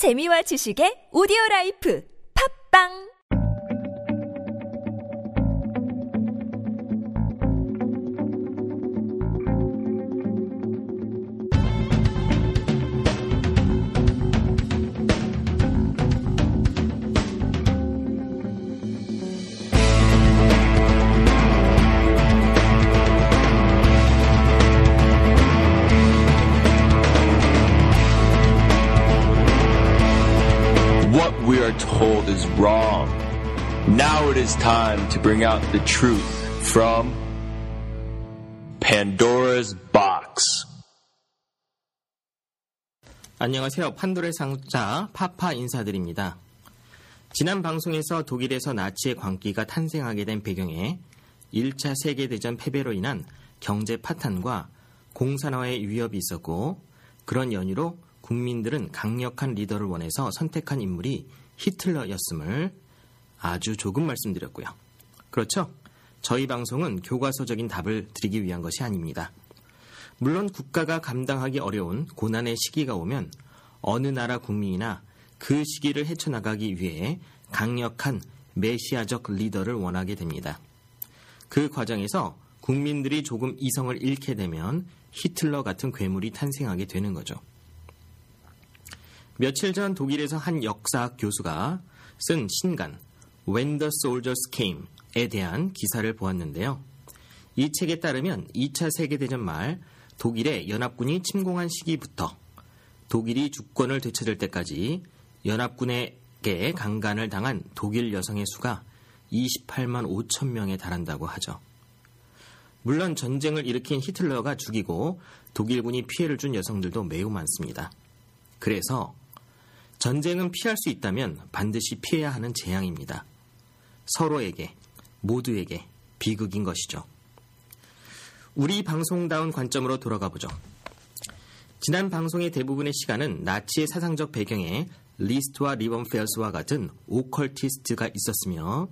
재미와 지식의 오디오 라이프. 팝빵 is time to bring out the truth from Pandora's Box. 안녕하세요. 판도의 상자 파파 인사드립니다. 지난 방송에서 독일에서 나치의 광기가 탄생하게 된 배경에 1차 세계대전 패배로 인한 경제 파탄과 공산화의 위협이 있었고 그런 연유로 국민들은 강력한 리더를 원해서 선택한 인물이 히틀러였음을 아주 조금 말씀드렸고요. 그렇죠? 저희 방송은 교과서적인 답을 드리기 위한 것이 아닙니다. 물론 국가가 감당하기 어려운 고난의 시기가 오면 어느 나라 국민이나 그 시기를 헤쳐나가기 위해 강력한 메시아적 리더를 원하게 됩니다. 그 과정에서 국민들이 조금 이성을 잃게 되면 히틀러 같은 괴물이 탄생하게 되는 거죠. 며칠 전 독일에서 한 역사학 교수가 쓴 신간 When the Soldiers Came에 대한 기사를 보았는데요. 이 책에 따르면 2차 세계대전 말 독일의 연합군이 침공한 시기부터 독일이 주권을 되찾을 때까지 연합군에게 강간을 당한 독일 여성의 수가 28만 5천 명에 달한다고 하죠. 물론 전쟁을 일으킨 히틀러가 죽이고 독일군이 피해를 준 여성들도 매우 많습니다. 그래서 전쟁은 피할 수 있다면 반드시 피해야 하는 재앙입니다. 서로에게, 모두에게 비극인 것이죠. 우리 방송다운 관점으로 돌아가 보죠. 지난 방송의 대부분의 시간은 나치의 사상적 배경에 리스트와 리벤펠스와 같은 오컬티스트가 있었으며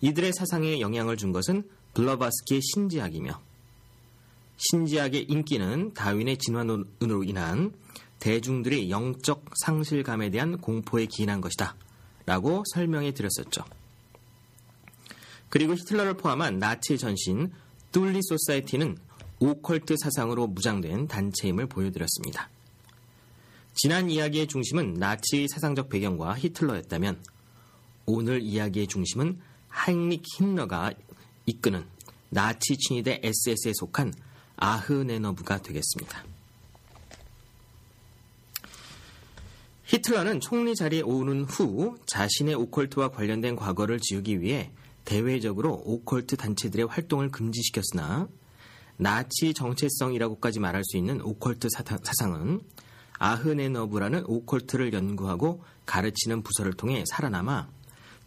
이들의 사상에 영향을 준 것은 블러바스키의 신지학이며 신지학의 인기는 다윈의 진화론으로 인한 대중들의 영적 상실감에 대한 공포에 기인한 것이다. 라고 설명해 드렸었죠. 그리고 히틀러를 포함한 나치 전신 뚫리 소사이티는 오컬트 사상으로 무장된 단체임을 보여드렸습니다. 지난 이야기의 중심은 나치의 사상적 배경과 히틀러였다면 오늘 이야기의 중심은 하잉릭 힘러가 이끄는 나치 친위대 SS에 속한 아흐네너브가 되겠습니다. 히틀러는 총리 자리에 오른 후 자신의 오컬트와 관련된 과거를 지우기 위해 대외적으로 오컬트 단체들의 활동을 금지시켰으나 나치 정체성이라고까지 말할 수 있는 오컬트 사상은 아흐네너브라는 오컬트를 연구하고 가르치는 부서를 통해 살아남아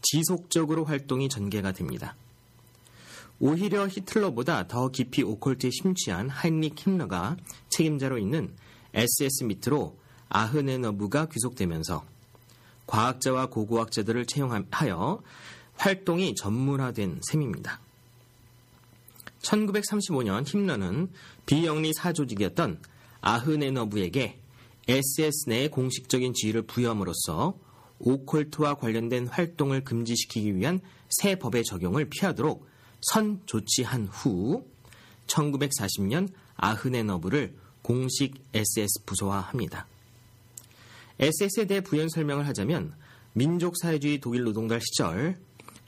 지속적으로 활동이 전개가 됩니다. 오히려 히틀러보다 더 깊이 오컬트에 심취한 하인리 킴러가 책임자로 있는 SS 밑으로 아흐네너브가 귀속되면서 과학자와 고고학자들을 채용하여 활동이 전문화된 셈입니다. 1935년 힘러는 비영리 사조직이었던 아흐네너브에게 SS 내의 공식적인 지위를 부여함으로써 오컬트와 관련된 활동을 금지시키기 위한 새 법의 적용을 피하도록 선 조치한 후 1940년 아흐네너브를 공식 SS 부서화합니다. SS에 대해 부연 설명을 하자면 민족사회주의 독일 노동달 시절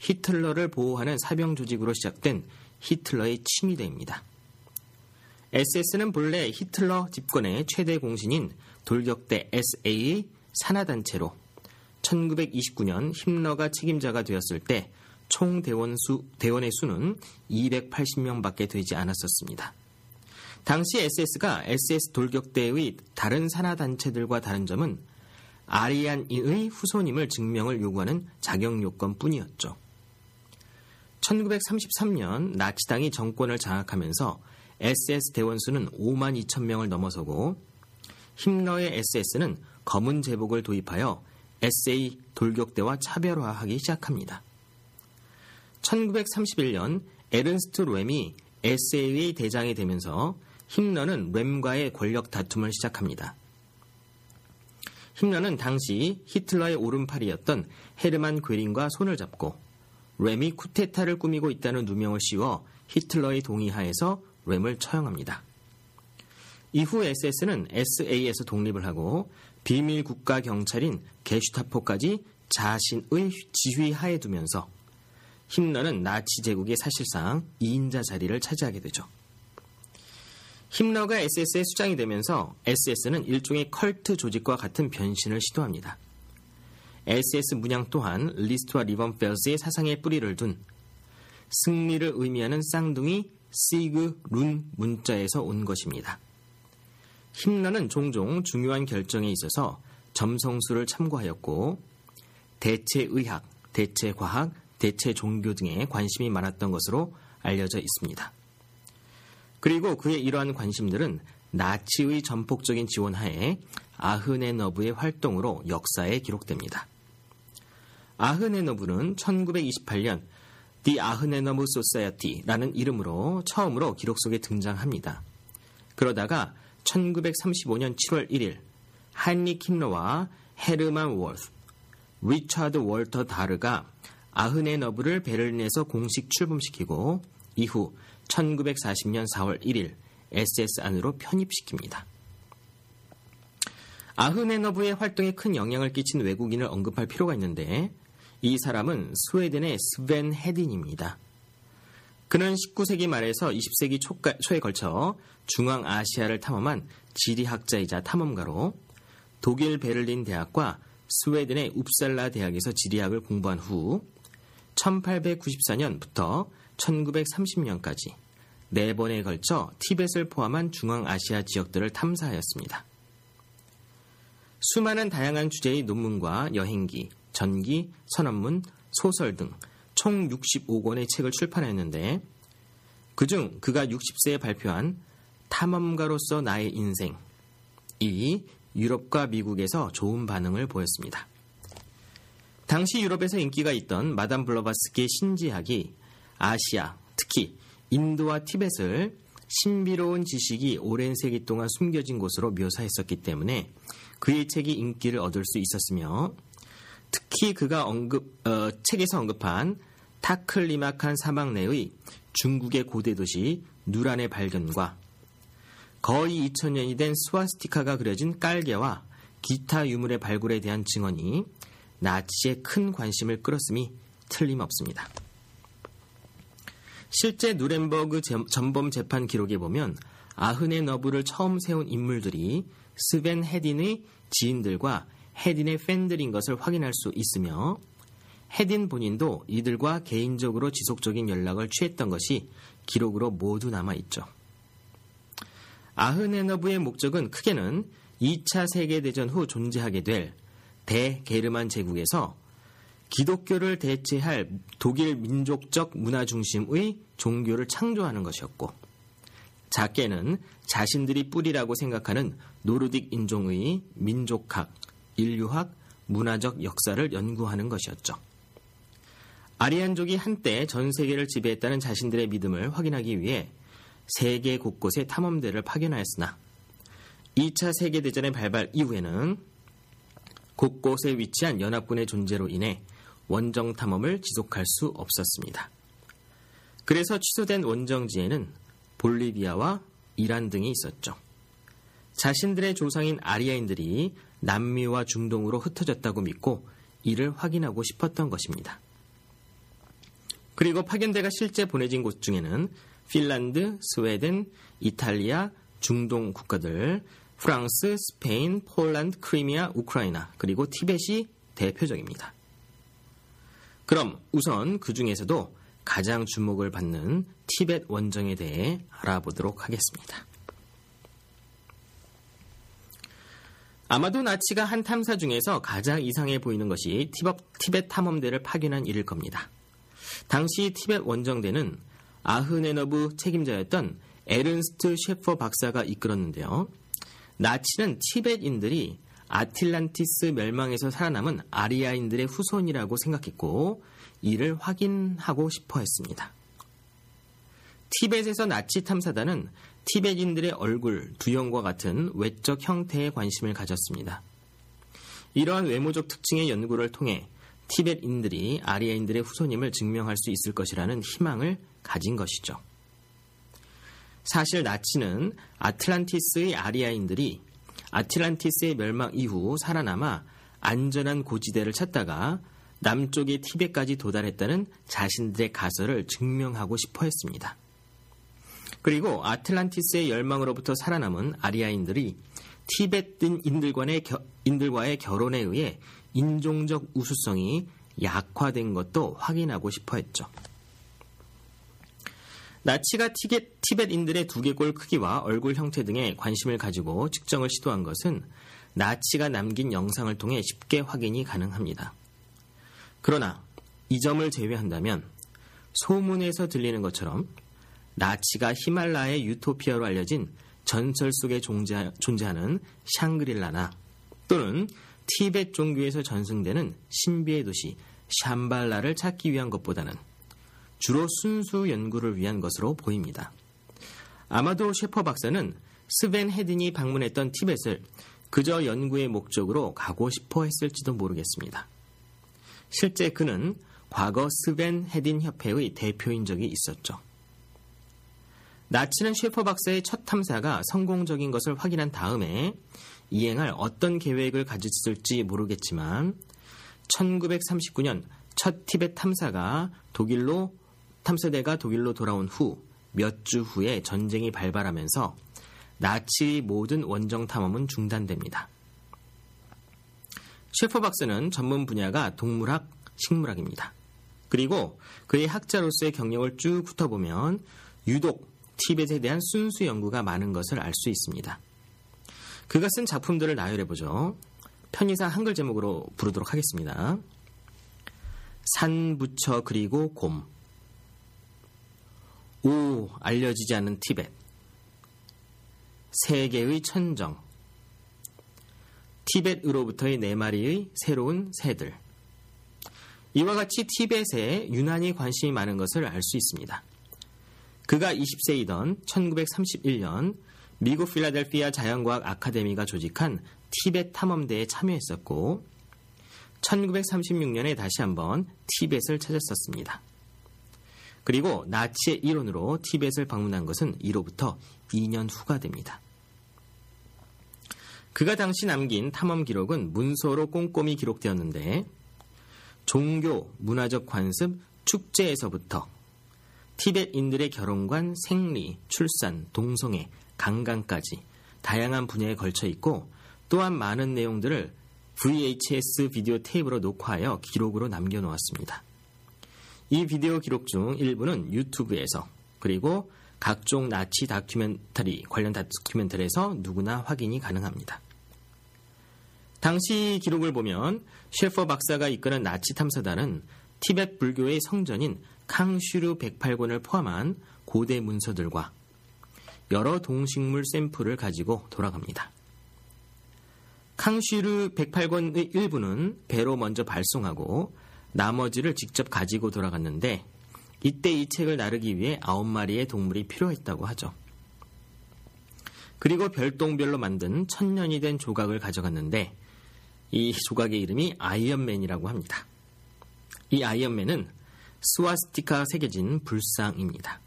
히틀러를 보호하는 사병 조직으로 시작된 히틀러의 침위대입니다. SS는 본래 히틀러 집권의 최대 공신인 돌격대 SA의 산하단체로 1929년 힘러가 책임자가 되었을 때 총 대원 수, 대원의 수는 280명 밖에 되지 않았었습니다. 당시 SS가 SS 돌격대의 다른 산하단체들과 다른 점은 아리안인의 후손임을 증명을 요구하는 자격 요건뿐이었죠. 1933년 나치당이 정권을 장악하면서 SS 대원 수는 5만 2천 명을 넘어서고 힘러의 SS는 검은 제복을 도입하여 SA 돌격대와 차별화하기 시작합니다. 1931년 에른스트 램이 SA의 대장이 되면서 힘러는 램과의 권력 다툼을 시작합니다. 힘러는 당시 히틀러의 오른팔이었던 헤르만 괴린과 손을 잡고 램이 쿠데타를 꾸미고 있다는 누명을 씌워 히틀러의 동의하에서 램을 처형합니다. 이후 SS는 SA에서 독립을 하고 비밀 국가 경찰인 게슈타포까지 자신의 지휘 하에 두면서 힘러는 나치 제국의 사실상 2인자 자리를 차지하게 되죠. 힘러가 SS의 수장이 되면서 SS는 일종의 컬트 조직과 같은 변신을 시도합니다. SS 문양 또한 리스트와 리번펠스의 사상에 뿌리를 둔 승리를 의미하는 쌍둥이 시그 룬 문자에서 온 것입니다. 힘러는 종종 중요한 결정에 있어서 점성술을 참고하였고 대체의학, 대체과학, 대체종교 등에 관심이 많았던 것으로 알려져 있습니다. 그리고 그의 이러한 관심들은 나치의 전폭적인 지원하에 아흐네너브의 활동으로 역사에 기록됩니다. 아흐네너브는 1928년 The 아흐네너브 Society라는 이름으로 처음으로 기록 속에 등장합니다. 그러다가 1935년 7월 1일 하인리 힘러와 헤르만 월스, 리차드 월터 다르가 아흐네너브를 베를린에서 공식 출범시키고 이후 1940년 4월 1일 SS 안으로 편입시킵니다. 아흐네너브의 활동에 큰 영향을 끼친 외국인을 언급할 필요가 있는데 이 사람은 스웨덴의 스벤 헤딘입니다. 그는 19세기 말에서 20세기 초가, 초에 걸쳐 중앙아시아를 탐험한 지리학자이자 탐험가로 독일 베를린 대학과 스웨덴의 웁살라 대학에서 지리학을 공부한 후 1894년부터 1930년까지 네 번에 걸쳐 티벳을 포함한 중앙아시아 지역들을 탐사하였습니다. 수많은 다양한 주제의 논문과 여행기, 전기, 선언문, 소설 등 총 65권의 책을 출판했는데 그중 그가 60세에 발표한 탐험가로서 나의 인생 이 유럽과 미국에서 좋은 반응을 보였습니다. 당시 유럽에서 인기가 있던 마담 블러바스키의 신지학이 아시아, 특히 인도와 티벳을 신비로운 지식이 오랜 세기 동안 숨겨진 곳으로 묘사했었기 때문에 그의 책이 인기를 얻을 수 있었으며 특히 그가 언급, 어, 책에서 언급한 타클리마칸 사막 내의 중국의 고대 도시 누란의 발견과 거의 2000년이 된 스와스티카가 그려진 깔개와 기타 유물의 발굴에 대한 증언이 나치의 큰 관심을 끌었음이 틀림없습니다. 실제 누렌버그 전범 재판 기록에 보면 아흔의 너브를 처음 세운 인물들이 스벤 헤딘의 지인들과 헤딘의 팬들인 것을 확인할 수 있으며 헤딘 본인도 이들과 개인적으로 지속적인 연락을 취했던 것이 기록으로 모두 남아 있죠. 아흐네너브의 목적은 크게는 2차 세계대전 후 존재하게 될 대게르만 제국에서 기독교를 대체할 독일 민족적 문화 중심의 종교를 창조하는 것이었고, 작게는 자신들이 뿌리라고 생각하는 노르딕 인종의 민족학, 인류학, 문화적 역사를 연구하는 것이었죠. 아리안족이 한때 전 세계를 지배했다는 자신들의 믿음을 확인하기 위해 세계 곳곳에 탐험대를 파견하였으나 2차 세계대전의 발발 이후에는 곳곳에 위치한 연합군의 존재로 인해 원정 탐험을 지속할 수 없었습니다. 그래서 취소된 원정지에는 볼리비아와 이란 등이 있었죠. 자신들의 조상인 아리아인들이 남미와 중동으로 흩어졌다고 믿고 이를 확인하고 싶었던 것입니다. 그리고 파견대가 실제 보내진 곳 중에는 핀란드, 스웨덴, 이탈리아, 중동 국가들, 프랑스, 스페인, 폴란드, 크리미아, 우크라이나, 그리고 티벳이 대표적입니다. 그럼 우선 그 중에서도 가장 주목을 받는 티벳 원정에 대해 알아보도록 하겠습니다. 아마도 나치가 한 탐사 중에서 가장 이상해 보이는 것이 티벳 탐험대를 파견한 일일 겁니다. 당시 티벳 원정대는 아흐네너브 책임자였던 에른스트 셰퍼 박사가 이끌었는데요. 나치는 티벳인들이 아틀란티스 멸망에서 살아남은 아리아인들의 후손이라고 생각했고 이를 확인하고 싶어 했습니다. 티벳에서 나치 탐사단은 티벳인들의 얼굴, 두형과 같은 외적 형태에 관심을 가졌습니다. 이러한 외모적 특징의 연구를 통해 티벳인들이 아리아인들의 후손임을 증명할 수 있을 것이라는 희망을 가진 것이죠. 사실 나치는 아틀란티스의 아리아인들이 아틀란티스의 멸망 이후 살아남아 안전한 고지대를 찾다가 남쪽의 티벳까지 도달했다는 자신들의 가설을 증명하고 싶어 했습니다. 그리고 아틀란티스의 열망으로부터 살아남은 아리아인들이 티벳인들과의, 인들과의 결혼에 의해 인종적 우수성이 약화된 것도 확인하고 싶어 했죠. 나치가 티벳, 티벳인들의 두개골 크기와 얼굴 형태 등에 관심을 가지고 측정을 시도한 것은 나치가 남긴 영상을 통해 쉽게 확인이 가능합니다. 그러나 이 점을 제외한다면 소문에서 들리는 것처럼 나치가 히말라야의 유토피아로 알려진 전설 속에 존재하는 샹그릴라나 또는 티벳 종교에서 전승되는 신비의 도시 샴발라를 찾기 위한 것보다는 주로 순수 연구를 위한 것으로 보입니다. 아마도 셰퍼 박사는 스벤 헤든이 방문했던 티벳을 그저 연구의 목적으로 가고 싶어 했을지도 모르겠습니다. 실제 그는 과거 스벤 헤딘 협회의 대표인 적이 있었죠. 나치는 셰퍼 박사의 첫 탐사가 성공적인 것을 확인한 다음에 이행할 어떤 계획을 가졌을지 모르겠지만 1939년 첫 티벳 탐사가 독일로 탐사대가 독일로 돌아온 후 몇 주 후에 전쟁이 발발하면서 나치의 모든 원정 탐험은 중단됩니다. 셰퍼 박사는 전문 분야가 동물학, 식물학입니다. 그리고 그의 학자로서의 경력을 쭉 훑어보면 유독 티벳에 대한 순수 연구가 많은 것을 알 수 있습니다. 그가 쓴 작품들을 나열해보죠. 편의상 한글 제목으로 부르도록 하겠습니다. 산, 부처, 그리고 곰. 오, 알려지지 않은 티벳. 세계의 천정. 티벳으로부터의 네 마리의 새로운 새들. 이와 같이 티벳에 유난히 관심이 많은 것을 알 수 있습니다. 그가 20세이던 1931년 미국 필라델피아 자연과학 아카데미가 조직한 티벳 탐험대에 참여했었고 1936년에 다시 한번 티벳을 찾았었습니다. 그리고 나치의 이론으로 티벳을 방문한 것은 이로부터 2년 후가 됩니다. 그가 당시 남긴 탐험 기록은 문서로 꼼꼼히 기록되었는데 종교, 문화적 관습, 축제에서부터 티벳인들의 결혼관, 생리, 출산, 동성애, 강간까지 다양한 분야에 걸쳐 있고 또한 많은 내용들을 VHS 비디오 테이프로 녹화하여 기록으로 남겨놓았습니다. 이 비디오 기록 중 일부는 유튜브에서 그리고 각종 나치 다큐멘터리 관련 다큐멘터리에서 누구나 확인이 가능합니다. 당시 기록을 보면 셰퍼 박사가 이끄는 나치 탐사단은 티벳 불교의 성전인 캉슈르 108권을 포함한 고대 문서들과 여러 동식물 샘플을 가지고 돌아갑니다. 캉슈르 108권의 일부는 배로 먼저 발송하고 나머지를 직접 가지고 돌아갔는데 이때 이 책을 나르기 위해 9마리의 동물이 필요했다고 하죠. 그리고 별똥별로 만든 천년이 된 조각을 가져갔는데 이 조각의 이름이 아이언맨이라고 합니다. 이 아이언맨은 스와스티카 새겨진 불상입니다.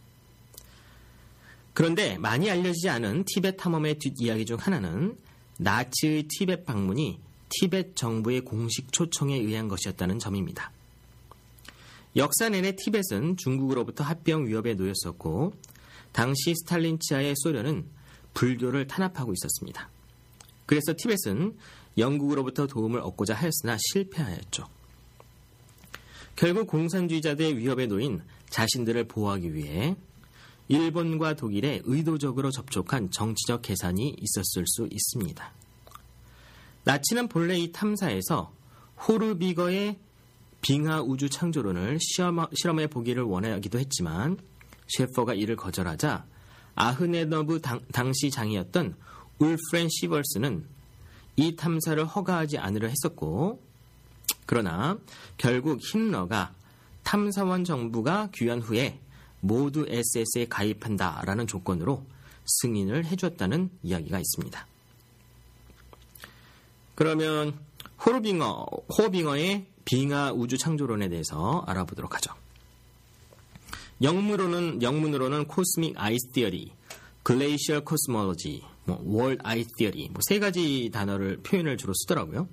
그런데 많이 알려지지 않은 티벳 탐험의 뒷이야기 중 하나는 나치의 티벳 방문이 티벳 정부의 공식 초청에 의한 것이었다는 점입니다. 역사 내내 티벳은 중국으로부터 합병 위협에 놓였었고 당시 스탈린 치하의 소련은 불교를 탄압하고 있었습니다. 그래서 티벳은 영국으로부터 도움을 얻고자 하였으나 실패하였죠. 결국 공산주의자들의 위협에 놓인 자신들을 보호하기 위해 일본과 독일에 의도적으로 접촉한 정치적 계산이 있었을 수 있습니다. 나치는 본래 이 탐사에서 호르비거의 빙하 우주 창조론을 실험해 보기를 원하기도 했지만 셰퍼가 이를 거절하자 아흐네너브 당, 당시 장이었던 울프렌 시벌스는 이 탐사를 허가하지 않으려 했었고 그러나 결국 힘러가 탐사원 정부가 귀환 후에 모두 SS에 가입한다라는 조건으로 승인을 해줬다는 이야기가 있습니다. 그러면 호르빙어, 호빙어의 빙하 우주 창조론에 대해서 알아보도록 하죠. 영문으로는 영문으로는 Cosmic Ice Theory, Glacier Cosmology, 뭐 World Ice Theory 뭐 세 가지 단어를 표현을 주로 쓰더라고요.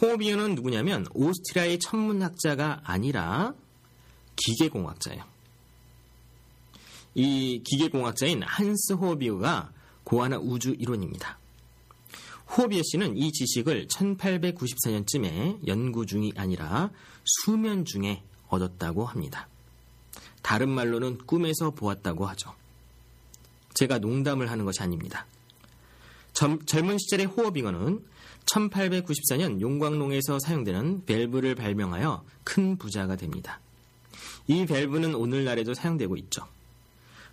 호빙어는 누구냐면 오스트리아의 천문학자가 아니라 기계공학자예요. 이 기계공학자인 한스 호비어가 고안한 우주 이론입니다. 호비어 씨는 이 지식을 1894년쯤에 연구 중이 아니라 수면 중에 얻었다고 합니다. 다른 말로는 꿈에서 보았다고 하죠. 제가 농담을 하는 것이 아닙니다. 젊, 은 시절의 호어빙어는 1894년 용광농에서 사용되는 밸브를 발명하여 큰 부자가 됩니다. 이 밸브는 오늘날에도 사용되고 있죠.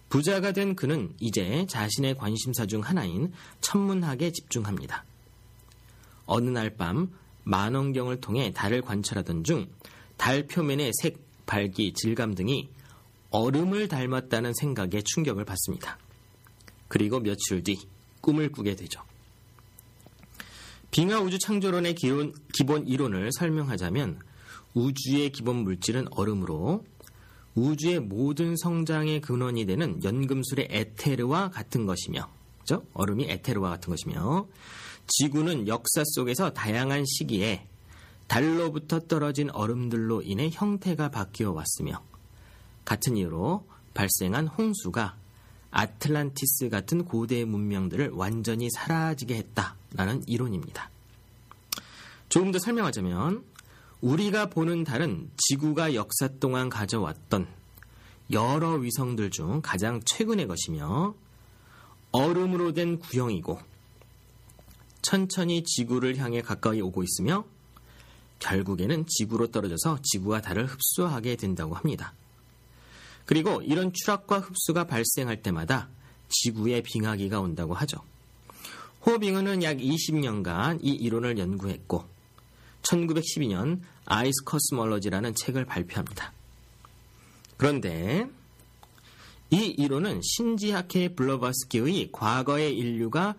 부자가 된 그는 이제 자신의 관심사 중 하나인 천문학에 집중합니다. 어느 날 밤 만원경을 통해 달을 관찰하던 중 달 표면의 색, 밝기, 질감 등이 얼음을 닮았다는 생각에 충격을 받습니다. 그리고 며칠 뒤 꿈을 꾸게 되죠. 빙하 우주 창조론의 기본, 기본 이론을 설명하자면 우주의 기본 물질은 얼음으로 우주의 모든 성장의 근원이 되는 연금술의 에테르와 같은 것이며, 그죠? 얼음이 에테르와 같은 것이며, 지구는 역사 속에서 다양한 시기에 달로부터 떨어진 얼음들로 인해 형태가 바뀌어 왔으며, 같은 이유로 발생한 홍수가 아틀란티스 같은 고대 문명들을 완전히 사라지게 했다라는 이론입니다. 조금 더 설명하자면, 우리가 보는 달은 지구가 역사 동안 가져왔던 여러 위성들 중 가장 최근의 것이며 얼음으로 된 구형이고 천천히 지구를 향해 가까이 오고 있으며 결국에는 지구로 떨어져서 지구와 달을 흡수하게 된다고 합니다. 그리고 이런 추락과 흡수가 발생할 때마다 지구에 빙하기가 온다고 하죠. 호빙어는 약 20년간 이 이론을 연구했고 1912년 아이스 커스멀러지라는 책을 발표합니다. 그런데 이 이론은 신지하케 블러버스키의 과거의 인류가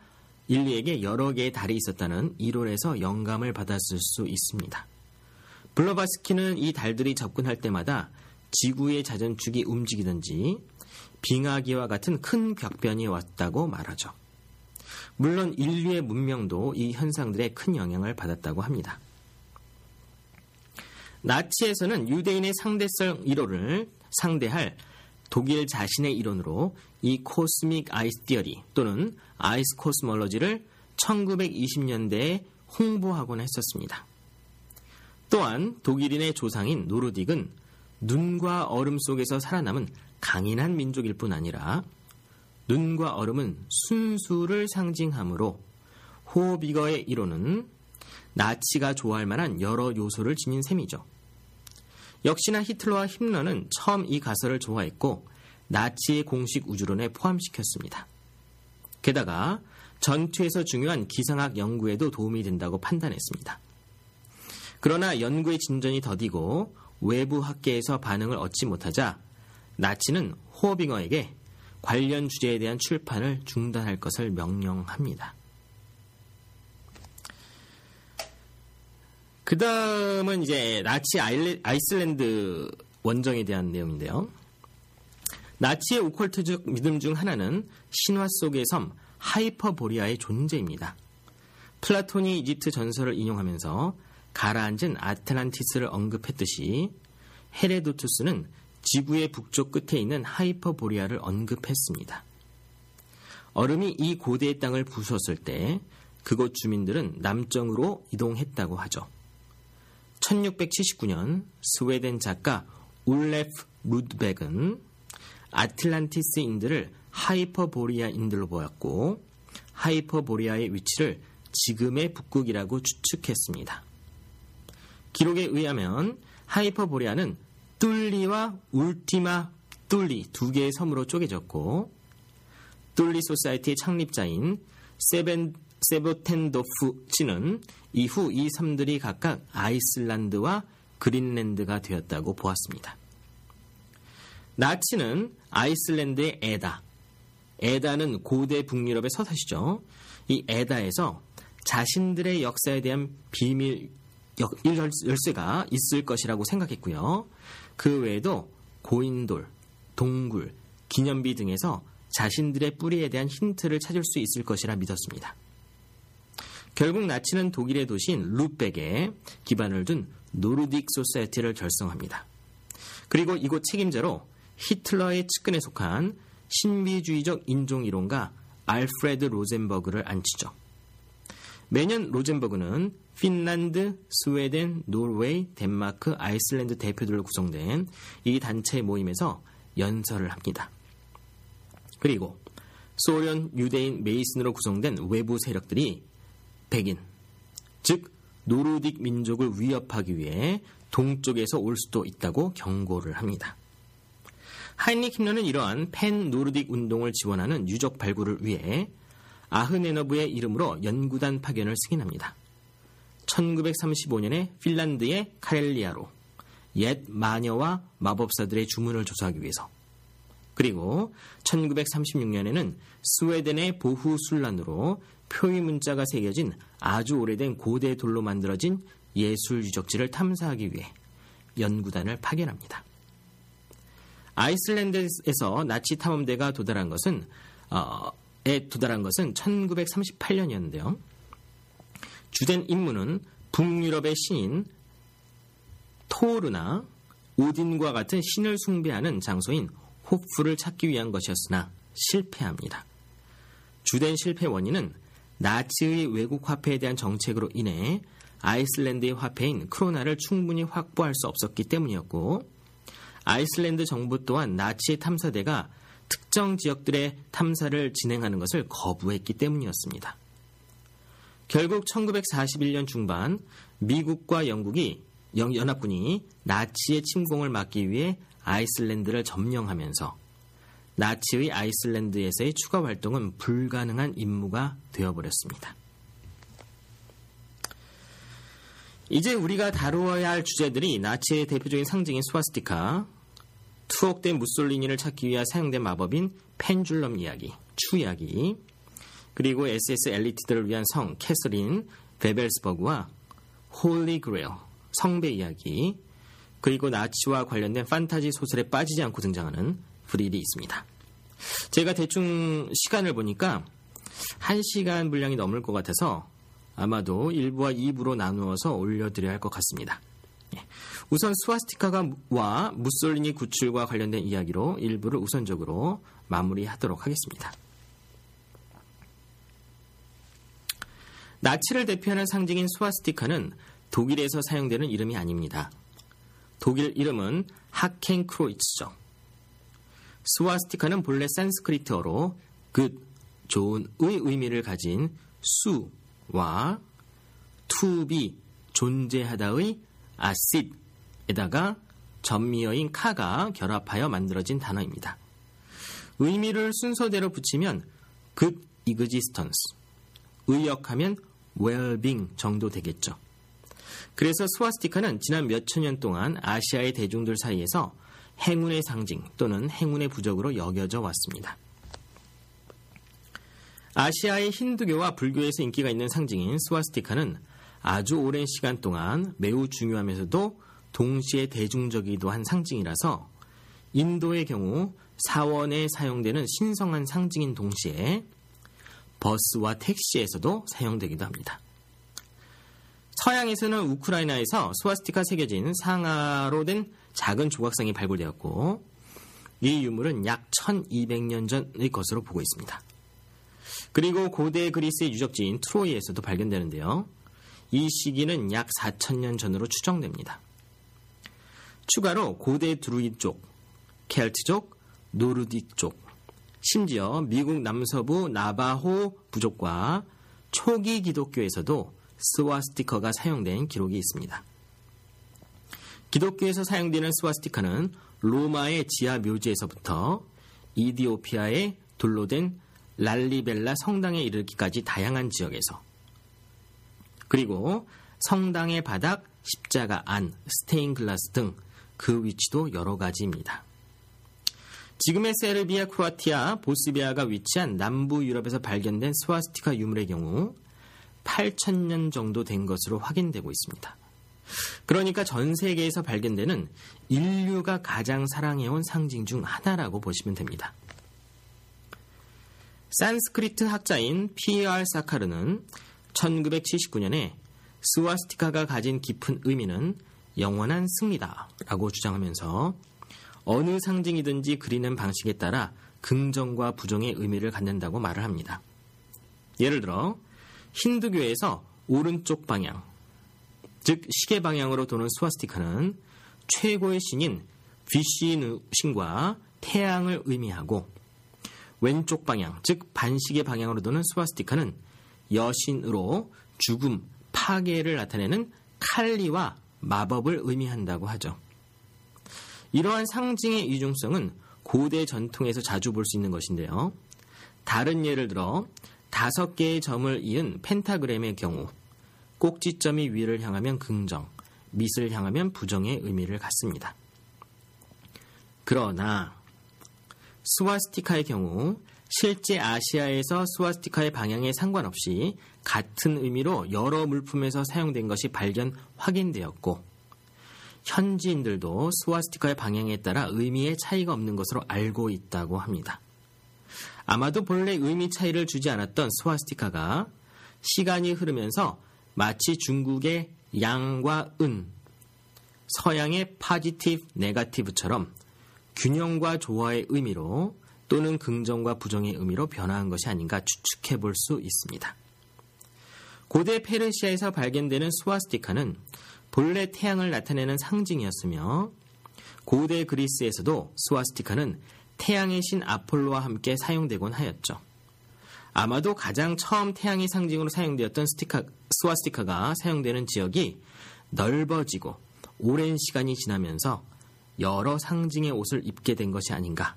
인류에게 여러 개의 달이 있었다는 이론에서 영감을 받았을 수 있습니다. 블러바스키는 이 달들이 접근할 때마다 지구의 자전축이 움직이든지 빙하기와 같은 큰 격변이 왔다고 말하죠. 물론 인류의 문명도 이 현상들에 큰 영향을 받았다고 합니다. 나치에서는 유대인의 상대성 이론을 상대할 독일 자신의 이론으로 이 Cosmic Ice Theory 또는 Ice Cosmology를 1920년대에 홍보하곤 했었습니다. 또한 독일인의 조상인 노르딕은 눈과 얼음 속에서 살아남은 강인한 민족일 뿐 아니라 눈과 얼음은 순수를 상징하므로 호비거의 이론은 나치가 좋아할 만한 여러 요소를 지닌 셈이죠. 역시나 히틀러와 힘러는 처음 이 가설을 좋아했고 나치의 공식 우주론에 포함시켰습니다. 게다가 전투에서 중요한 기상학 연구에도 도움이 된다고 판단했습니다. 그러나 연구의 진전이 더디고 외부 학계에서 반응을 얻지 못하자 나치는 호빙어에게 관련 주제에 대한 출판을 중단할 것을 명령합니다. 그 다음은 이제 나치 아이슬랜드 원정에 대한 내용인데요. 나치의 오컬트적 믿음 중 하나는 신화 속의 섬 하이퍼보리아의 존재입니다. 플라톤이 이집트 전설을 인용하면서 가라앉은 아틀란티스를 언급했듯이 헤레도투스는 지구의 북쪽 끝에 있는 하이퍼보리아를 언급했습니다. 얼음이 이 고대의 땅을 부수었을 때 그곳 주민들은 남쪽으로 이동했다고 하죠. 1679년 스웨덴 작가 울레프 루드백은 아틀란티스인들을 하이퍼보리아인들로 보았고 하이퍼보리아의 위치를 지금의 북극이라고 추측했습니다. 기록에 의하면 하이퍼보리아는 툴리와 울티마 툴리 두 개의 섬으로 쪼개졌고 툴리 Society의 창립자인 세벤 세보텐도프치는 이후 이 섬들이 각각 아이슬란드와 그린랜드가 되었다고 보았습니다. 나치는 아이슬란드의 에다, 에다는 고대 북유럽의 서사시죠. 이 에다에서 자신들의 역사에 대한 비밀 역- 열쇠가 있을 것이라고 생각했고요. 그 외에도 고인돌, 동굴, 기념비 등에서 자신들의 뿌리에 대한 힌트를 찾을 수 있을 것이라 믿었습니다. 결국 나치는 독일의 도시인 루백에 기반을 둔 노르딕 소사이티를 결성합니다. 그리고 이곳 책임자로 히틀러의 측근에 속한 신비주의적 인종이론가 알프레드 로젠버그를 앉히죠. 매년 로젠버그는 핀란드, 스웨덴, 노르웨이, 덴마크, 아이슬란드 대표들로 구성된 이 단체 모임에서 연설을 합니다. 그리고 소련 유대인 메이슨으로 구성된 외부 세력들이 백인, 즉 노르딕 민족을 위협하기 위해 동쪽에서 올 수도 있다고 경고를 합니다. 하인리히 힘러는 이러한 팬 노르딕 운동을 지원하는 유적 발굴을 위해 아흐네너브의 이름으로 연구단 파견을 승인합니다. 1935년에 핀란드의 카렐리아로 옛 마녀와 마법사들의 주문을 조사하기 위해서 그리고 1936년에는 스웨덴의 보후술란으로 표의 문자가 새겨진 아주 오래된 고대 돌로 만들어진 예술 유적지를 탐사하기 위해 연구단을 파견합니다. 아이슬란드에서 나치 탐험대가 도달한 것은 어, 에 도달한 것은 1938년이었는데요. 주된 임무는 북유럽의 신인 토르나 오딘과 같은 신을 숭배하는 장소인 호프를 찾기 위한 것이었으나 실패합니다. 주된 실패 원인은 나치의 외국 화폐에 대한 정책으로 인해 아이슬란드의 화폐인 크로나를 충분히 확보할 수 없었기 때문이었고 아이슬란드 정부 또한 나치의 탐사대가 특정 지역들의 탐사를 진행하는 것을 거부했기 때문이었습니다. 결국 1941년 중반 미국과 영국이 연합군이 나치의 침공을 막기 위해 아이슬란드를 점령하면서 나치의 아이슬란드에서의 추가 활동은 불가능한 임무가 되어버렸습니다. 이제 우리가 다루어야 할 주제들이 나치의 대표적인 상징인 스와스티카, 투옥된 무솔리니를 찾기 위해 사용된 마법인 pendulum 이야기, 추 이야기, 그리고 SS 엘리트들을 위한 성 castle인 베벨스버그와 Holy Grail, 성배 이야기, 그리고 나치와 관련된 판타지 소설에 빠지지 않고 등장하는 브릴이 있습니다. 제가 대충 시간을 보니까 1시간 분량이 넘을 것 같아서 아마도 1부와 2부로 나누어서 올려드려야 할 것 같습니다. 예. 우선 스와스티카와 무솔리니 구출과 관련된 이야기로 1부를 우선적으로 마무리하도록 하겠습니다. 나치를 대표하는 상징인 스와스티카는 독일에서 사용되는 이름이 아닙니다. 독일 이름은 하켄크로이츠죠. 스와스티카는 본래 산스크리트어로 good, 좋은의 의미를 가진 수와 to be, 존재하다의 아싯에다가 전미어인 카가 결합하여 만들어진 단어입니다. 의미를 순서대로 붙이면 good existence, 의역하면 well-being 정도 되겠죠. 그래서 스와스티카는 지난 몇천 년 동안 아시아의 대중들 사이에서 행운의 상징 또는 행운의 부적으로 여겨져 왔습니다. 아시아의 힌두교와 불교에서 인기가 있는 상징인 스와스티카는 아주 오랜 시간 동안 매우 중요하면서도 동시에 대중적이기도 한 상징이라서 인도의 경우 사원에 사용되는 신성한 상징인 동시에 버스와 택시에서도 사용되기도 합니다. 서양에서는 우크라이나에서 스와스티카 새겨진 상아로 된 작은 조각상이 발굴되었고 이 유물은 약 1200년 전의 것으로 보고 있습니다. 그리고 고대 그리스의 유적지인 트로이에서도 발견되는데요. 이 시기는 약 4000년 전으로 추정됩니다. 추가로 고대 드루이족, 켈트족, 노르딕 족, 심지어 미국 남서부 나바호 부족과 초기 기독교에서도 스와스티커가 사용된 기록이 있습니다. 기독교에서 사용되는 스와스티카는 로마의 지하 묘지에서부터 이디오피아의 돌로 된 랄리벨라 성당에 이르기까지 다양한 지역에서 그리고 성당의 바닥, 십자가 안, 스테인글라스 등 그 위치도 여러 가지입니다. 지금의 세르비아, 크로아티아, 보스비아가 위치한 남부 유럽에서 발견된 스와스티카 유물의 경우 8천년 정도 된 것으로 확인되고 있습니다. 그러니까 전 세계에서 발견되는 인류가 가장 사랑해온 상징 중 하나라고 보시면 됩니다. 산스크리트 학자인 P.R. 사카르는 1979년에 스와스티카가 가진 깊은 의미는 영원한 승리다 라고 주장하면서 어느 상징이든지 그리는 방식에 따라 긍정과 부정의 의미를 갖는다고 말을 합니다. 예를 들어 힌두교에서 오른쪽 방향, 즉 시계 방향으로 도는 스와스티카는 최고의 신인 비쉬 신과 태양을 의미하고 왼쪽 방향, 즉 반시계 방향으로 도는 스와스티카는 여신으로 죽음, 파괴를 나타내는 칼리와 마법을 의미한다고 하죠. 이러한 상징의 이중성은 고대 전통에서 자주 볼 수 있는 것인데요. 다른 예를 들어 다섯 개의 점을 이은 펜타그램의 경우 꼭지점이 위를 향하면 긍정, 밑을 향하면 부정의 의미를 갖습니다. 그러나 스와스티카의 경우 실제 아시아에서 스와스티카의 방향에 상관없이 같은 의미로 여러 물품에서 사용된 것이 발견 확인되었고 현지인들도 스와스티카의 방향에 따라 의미의 차이가 없는 것으로 알고 있다고 합니다. 아마도 본래 의미 차이를 주지 않았던 스와스티카가 시간이 흐르면서 마치 중국의 양과 은, 서양의 positive, negative처럼 균형과 조화의 의미로 또는 긍정과 부정의 의미로 변화한 것이 아닌가 추측해 볼 수 있습니다. 고대 페르시아에서 발견되는 스와스티카는 본래 태양을 나타내는 상징이었으며 고대 그리스에서도 스와스티카는 태양의 신 아폴로와 함께 사용되곤 하였죠. 아마도 가장 처음 태양의 상징으로 사용되었던 스티카, 스와스티카가 사용되는 지역이 넓어지고 오랜 시간이 지나면서 여러 상징의 옷을 입게 된 것이 아닌가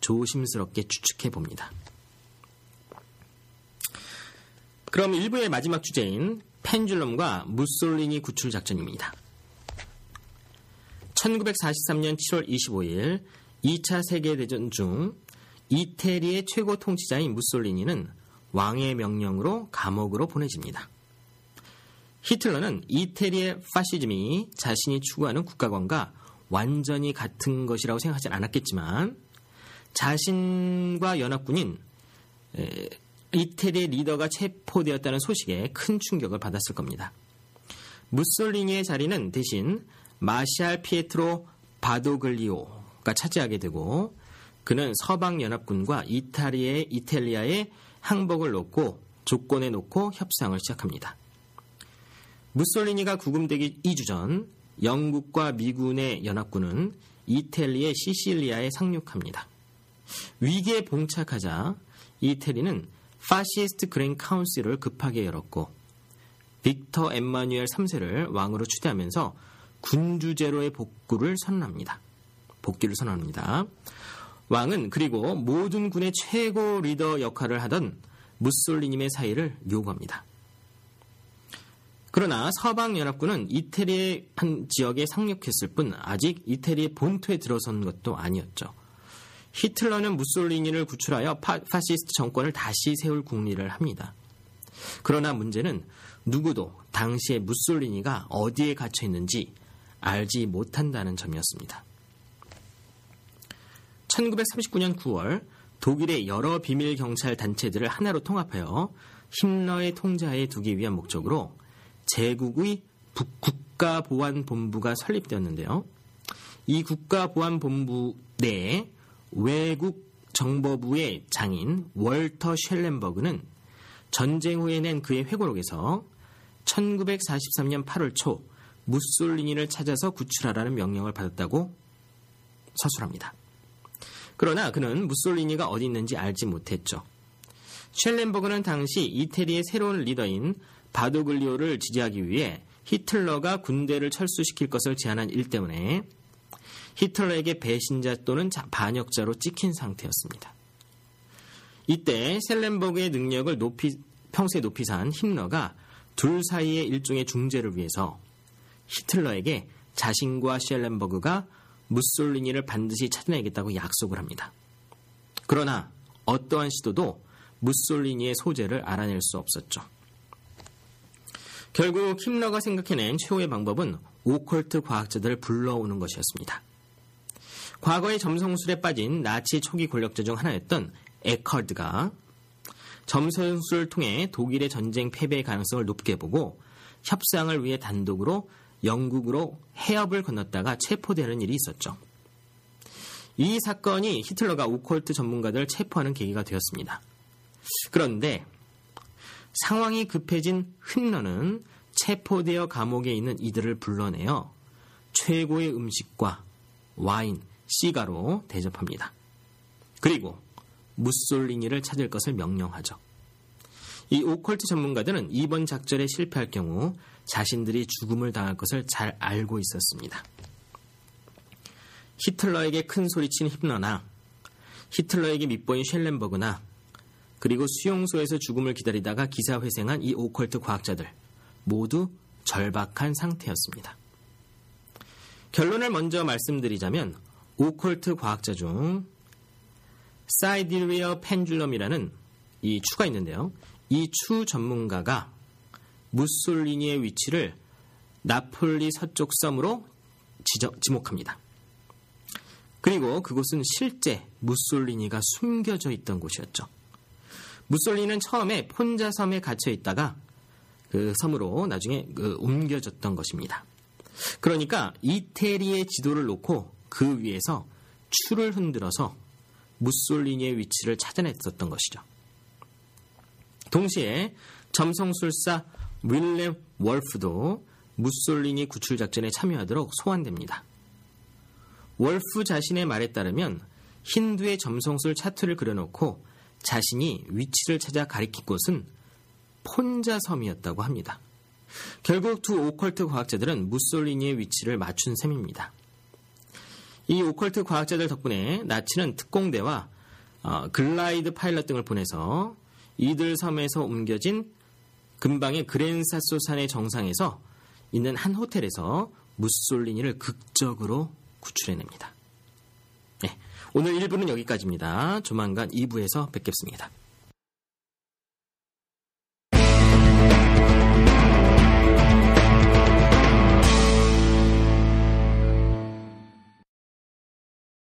조심스럽게 추측해 봅니다. 그럼 1부의 마지막 주제인 펜줄럼과 무솔리니 구출 작전입니다. 1943년 7월 25일 2차 세계대전 중 이태리의 최고 통치자인 무솔리니는 왕의 명령으로 감옥으로 보내집니다. 히틀러는 이태리의 파시즘이 자신이 추구하는 국가관과 완전히 같은 것이라고 생각하지 않았겠지만 자신과 연합군인 이태리의 리더가 체포되었다는 소식에 큰 충격을 받았을 겁니다. 무솔리니의 자리는 대신 마샬 피에트로 바도글리오가 차지하게 되고 그는 서방 연합군과 이탈리아의 이탈리아의 항복을 놓고 조건에 놓고 협상을 시작합니다. 무솔리니가 구금되기 2주 전 영국과 미군의 연합군은 이탈리의 시실리아에 상륙합니다. 위기에 봉착하자 이태리는 파시스트 Grand Council을 급하게 열었고 빅터 엠마뉴엘 3세를 왕으로 추대하면서 군주제로의 복구를 선언합니다. 복귀를 선언합니다. 왕은 그리고 모든 군의 최고 리더 역할을 하던 무솔리니의 사의를 요구합니다. 그러나 서방연합군은 이태리의 한 지역에 상륙했을 뿐 아직 이태리의 본토에 들어선 것도 아니었죠. 히틀러는 무솔리니를 구출하여 파, 파시스트 정권을 다시 세울 궁리를 합니다. 그러나 문제는 누구도 당시에 무솔리니가 어디에 갇혀 있는지 알지 못한다는 점이었습니다. 1939년 9월 독일의 여러 비밀 경찰 단체들을 하나로 통합하여 힘러의 통제하에 두기 위한 목적으로 제국의 국가보안본부가 설립되었는데요. 이 국가보안본부 내에 외국 정보부의 장인 월터 쉘렌버그는 전쟁 후에 낸 그의 회고록에서 1943년 8월 초 무솔리니를 찾아서 구출하라는 명령을 받았다고 서술합니다. 그러나 그는 무솔리니가 어디 있는지 알지 못했죠. 쉘렌버그는 당시 이태리의 새로운 리더인 바도글리오를 지지하기 위해 히틀러가 군대를 철수시킬 것을 제안한 일 때문에 히틀러에게 배신자 또는 반역자로 찍힌 상태였습니다. 이때 셀렌버그의 능력을 높이, 평소에 높이 산 힘러가 둘 사이의 일종의 중재를 위해서 히틀러에게 자신과 셀렌버그가 무솔리니를 반드시 찾아내겠다고 약속을 합니다. 그러나 어떠한 시도도 무솔리니의 소재를 알아낼 수 없었죠. 결국 힘러가 생각해낸 최후의 방법은 오컬트 과학자들을 불러오는 것이었습니다. 과거의 점성술에 빠진 나치 초기 권력자 중 하나였던 에커드가 점성술을 통해 독일의 전쟁 패배의 가능성을 높게 보고 협상을 위해 단독으로 영국으로 해협을 건넜다가 체포되는 일이 있었죠. 이 사건이 히틀러가 오컬트 전문가들을 체포하는 계기가 되었습니다. 그런데 상황이 급해진 hitler는 체포되어 감옥에 있는 이들을 불러내어 최고의 음식과 와인, 시가로 대접합니다. 그리고 무솔리니를 찾을 것을 명령하죠. 이 오컬트 전문가들은 이번 작전에 실패할 경우 자신들이 죽음을 당할 것을 잘 알고 있었습니다. 히틀러에게 큰 소리친 힘러나 히틀러에게 밑보인 셸렌버그나 그리고 수용소에서 죽음을 기다리다가 기사회생한 이 오컬트 과학자들 모두 절박한 상태였습니다. 결론을 먼저 말씀드리자면 오컬트 과학자 중 사이디리어 펜줄럼이라는 이 추가 있는데요. 이 추 전문가가 무솔리니의 위치를 나폴리 서쪽 섬으로 지목합니다. 그리고 그곳은 실제 무솔리니가 숨겨져 있던 곳이었죠. 무솔리니는 처음에 폰자 섬에 갇혀 있다가 그 섬으로 나중에 그 옮겨졌던 것입니다. 그러니까 이태리의 지도를 놓고 그 위에서 추를 흔들어서 무솔리니의 위치를 찾아냈었던 것이죠. 동시에 점성술사 윌렘 월프도 무솔리니 구출 작전에 참여하도록 소환됩니다. 월프 자신의 말에 따르면 힌두의 점성술 차트를 그려놓고 자신이 위치를 찾아 가리킨 곳은 폰자 섬이었다고 합니다. 결국 두 오컬트 과학자들은 무솔리니의 위치를 맞춘 셈입니다. 이 오컬트 과학자들 덕분에 나치는 특공대와 어, 글라이더 파일럿 등을 보내서 이들 섬에서 옮겨진 근방의 그랜사소 산의 정상에서 있는 한 호텔에서 무솔리니를 극적으로 구출해냅니다. 네, 오늘 1부는 여기까지입니다. 조만간 2부에서 뵙겠습니다.